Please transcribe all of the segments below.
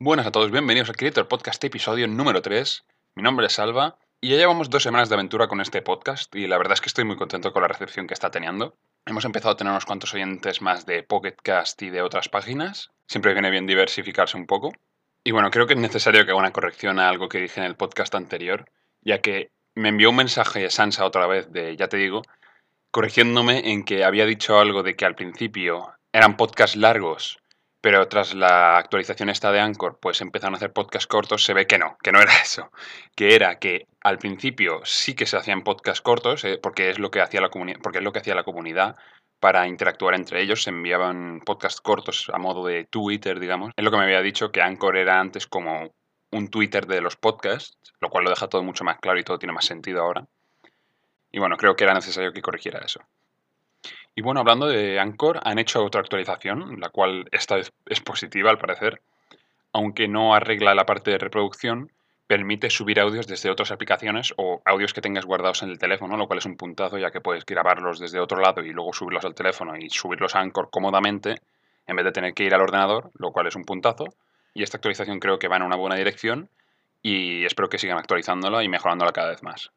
Buenas a todos, bienvenidos al Creator Podcast episodio número 3. Mi nombre es Salva y ya llevamos dos semanas de aventura con este podcast y la verdad es que estoy muy contento con la recepción que está teniendo. Hemos empezado a tener unos cuantos oyentes más de Pocket Cast y de otras páginas. Siempre viene bien diversificarse un poco. Y bueno, creo que es necesario que haga una corrección a algo que dije en el podcast anterior, ya que me envió un mensaje Sansa otra vez de, ya te digo, corrigiéndome en que había dicho algo de que al principio eran podcasts largos, pero tras la actualización esta de Anchor, pues empezaron a hacer podcasts cortos, se ve que no, que no era eso, que era que al principio sí que se hacían podcasts cortos, eh, porque es lo que hacía la comunidad, porque es lo que hacía la comunidad para interactuar entre ellos, se enviaban podcasts cortos a modo de Twitter, digamos. Es lo que me había dicho que Anchor era antes como un Twitter de los podcasts, lo cual lo deja todo mucho más claro y todo tiene más sentido ahora. Y bueno, creo que era necesario que corrigiera eso. Y bueno, hablando de Anchor, han hecho otra actualización, la cual esta vez es positiva al parecer, aunque no arregla la parte de reproducción, permite subir audios desde otras aplicaciones o audios que tengas guardados en el teléfono, lo cual es un puntazo ya que puedes grabarlos desde otro lado y luego subirlos al teléfono y subirlos a Anchor cómodamente en vez de tener que ir al ordenador, lo cual es un puntazo. Y esta actualización creo que va en una buena dirección y espero que sigan actualizándola y mejorándola cada vez más.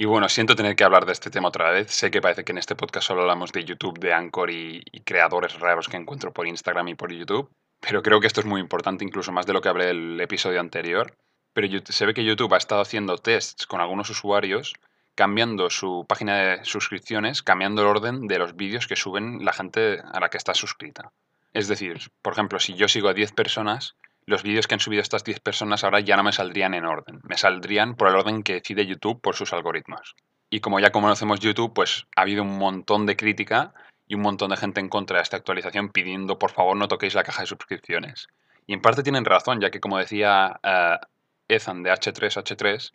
Y bueno, siento tener que hablar de este tema otra vez. Sé que parece que en este podcast solo hablamos de YouTube, de Anchor y, creadores raros que encuentro por Instagram y por YouTube. Pero creo que esto es muy importante, incluso más de lo que hablé el episodio anterior. Pero se ve que YouTube ha estado haciendo tests con algunos usuarios, cambiando su página de suscripciones, cambiando el orden de los vídeos que suben la gente a la que está suscrita. Es decir, por ejemplo, si yo sigo a 10 personas, los vídeos que han subido estas 10 personas ahora ya no me saldrían en orden, me saldrían por el orden que decide YouTube por sus algoritmos. Y como ya conocemos YouTube, pues ha habido un montón de crítica y un montón de gente en contra de esta actualización pidiendo por favor no toquéis la caja de suscripciones. Y en parte tienen razón, ya que como decía uh, Ethan de H3H3,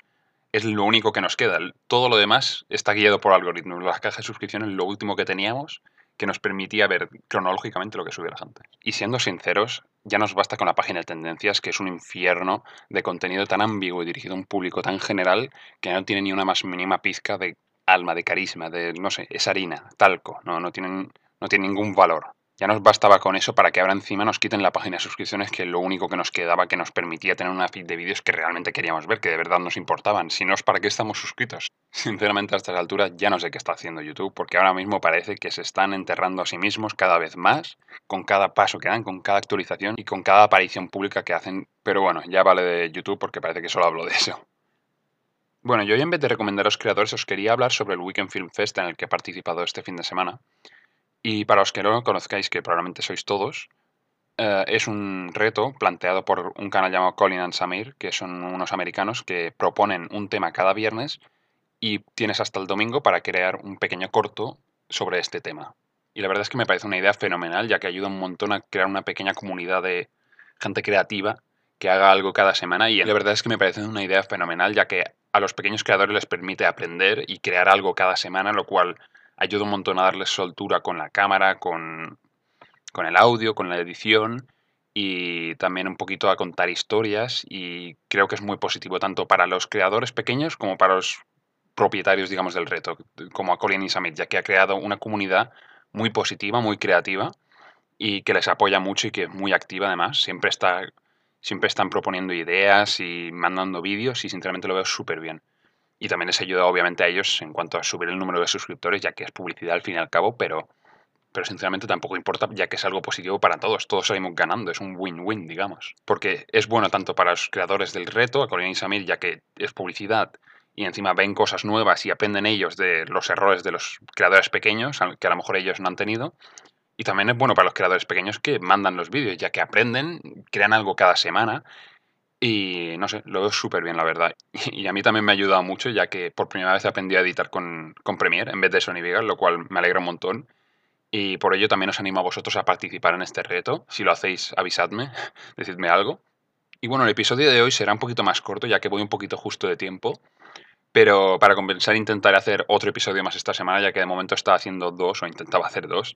es lo único que nos queda. Todo lo demás está guiado por algoritmos. Las cajas de suscripciones lo último que teníamos que nos permitía ver cronológicamente lo que subía la gente. Y siendo sinceros, ya nos basta con la página de tendencias, que es un infierno de contenido tan ambiguo y dirigido a un público tan general que no tiene ni una más mínima pizca de alma, de carisma, de, no sé, es harina, talco, no, no, tienen, no tiene ningún valor. Ya nos bastaba con eso para que ahora encima nos quiten la página de suscripciones, que lo único que nos quedaba que nos permitía tener una feed de vídeos que realmente queríamos ver, que de verdad nos importaban. Si no es para qué estamos suscritos. Sinceramente, a estas alturas ya no sé qué está haciendo YouTube, porque ahora mismo parece que se están enterrando a sí mismos cada vez más, con cada paso que dan, con cada actualización y con cada aparición pública que hacen. Pero bueno, ya vale de YouTube porque parece que solo hablo de eso. Bueno, yo hoy en vez de recomendar a los creadores os quería hablar sobre el Weekend Film Fest en el que he participado este fin de semana. Y para los que no lo conozcáis, que probablemente sois todos, eh, es un reto planteado por un canal llamado Colin and Samir, que son unos americanos que proponen un tema cada viernes y tienes hasta el domingo para crear un pequeño corto sobre este tema. Y la verdad es que me parece una idea fenomenal, ya que ayuda un montón a crear una pequeña comunidad de gente creativa que haga algo cada semana. Y la verdad es que me parece una idea fenomenal, ya que a los pequeños creadores les permite aprender y crear algo cada semana, lo cual ayuda un montón a darles soltura con la cámara, con, con el audio, con la edición y también un poquito a contar historias y creo que es muy positivo tanto para los creadores pequeños como para los propietarios, digamos, del reto, como a Colin y Samit, ya que ha creado una comunidad muy positiva, muy creativa y que les apoya mucho y que es muy activa además. Siempre, está, siempre están proponiendo ideas y mandando vídeos y sinceramente lo veo súper bien. Y también les ayuda obviamente a ellos en cuanto a subir el número de suscriptores, ya que es publicidad al fin y al cabo, pero, pero sinceramente tampoco importa, ya que es algo positivo para todos. Todos salimos ganando, es un win-win, digamos. Porque es bueno tanto para los creadores del reto, a Colin y Samir, ya que es publicidad y encima ven cosas nuevas y aprenden ellos de los errores de los creadores pequeños, que a lo mejor ellos no han tenido. Y también es bueno para los creadores pequeños que mandan los vídeos, ya que aprenden, crean algo cada semana y no sé, lo veo súper bien, la verdad. Y a mí también me ha ayudado mucho, ya que por primera vez aprendí a editar con, con Premiere en vez de Sony Vegas, lo cual me alegra un montón. Y por ello también os animo a vosotros a participar en este reto. Si lo hacéis, avisadme, decidme algo. Y bueno, el episodio de hoy será un poquito más corto, ya que voy un poquito justo de tiempo. Pero para compensar intentaré hacer otro episodio más esta semana, ya que de momento estaba haciendo dos o intentaba hacer dos.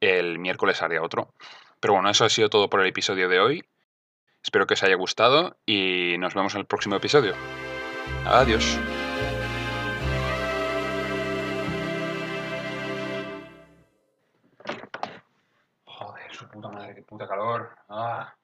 El miércoles haré otro. Pero bueno, eso ha sido todo por el episodio de hoy. Espero que os haya gustado y nos vemos en el próximo episodio. Adiós. Joder, su puta madre, qué puta calor. Ah.